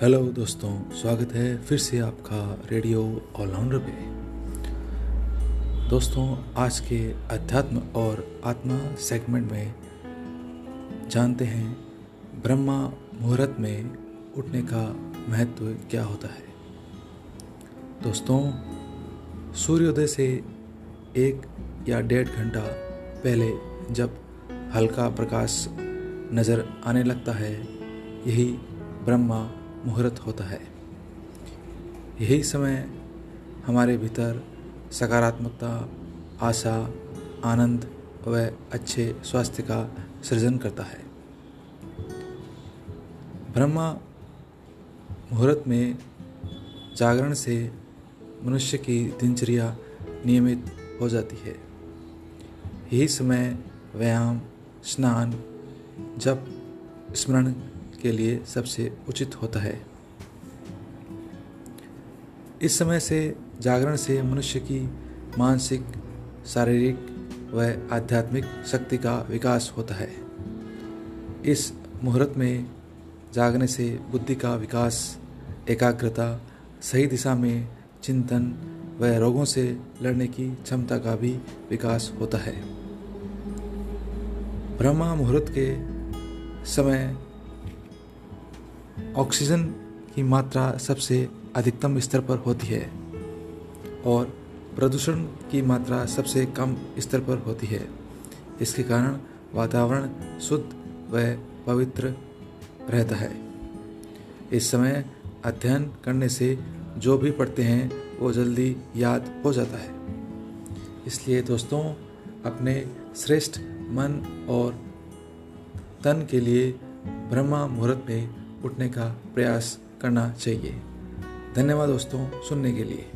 Hello दोस्तों, स्वागत है फिर से आपका रेडियो ऑलराउंडर पे। दोस्तों, आज के अध्यात्म और आत्मा सेगमेंट में जानते हैं ब्रह्मा मुहूर्त में उठने का महत्व क्या होता है। दोस्तों, सूर्योदय से एक या डेढ़ घंटा पहले जब हल्का प्रकाश नज़र आने लगता है, यही ब्रह्मा मुहूर्त होता है। यही समय हमारे भीतर सकारात्मकता, आशा, आनंद व अच्छे स्वास्थ्य का सृजन करता है। ब्रह्मा मुहूर्त में जागरण से मनुष्य की दिनचर्या नियमित हो जाती है। यही समय व्यायाम, स्नान जब स्मरण के लिए सबसे उचित होता है। इस समय से जागरण से मनुष्य की मानसिक, शारीरिक व आध्यात्मिक शक्ति का विकास होता है। इस मुहूर्त में जागने से बुद्धि का विकास, एकाग्रता सही दिशा में चिंतन व रोगों से लड़ने की क्षमता का भी विकास होता है। ब्रह्मा मुहूर्त के समय ऑक्सीजन की मात्रा सबसे अधिकतम स्तर पर होती है और प्रदूषण की मात्रा सबसे कम स्तर पर होती है। इसके कारण वातावरण शुद्ध व पवित्र रहता है। इस समय अध्ययन करने से जो भी पढ़ते हैं, वो जल्दी याद हो जाता है। इसलिए दोस्तों, अपने श्रेष्ठ मन और तन के लिए ब्रह्मा मुहूर्त में उठने का प्रयास करना चाहिए। धन्यवाद दोस्तों सुनने के लिए।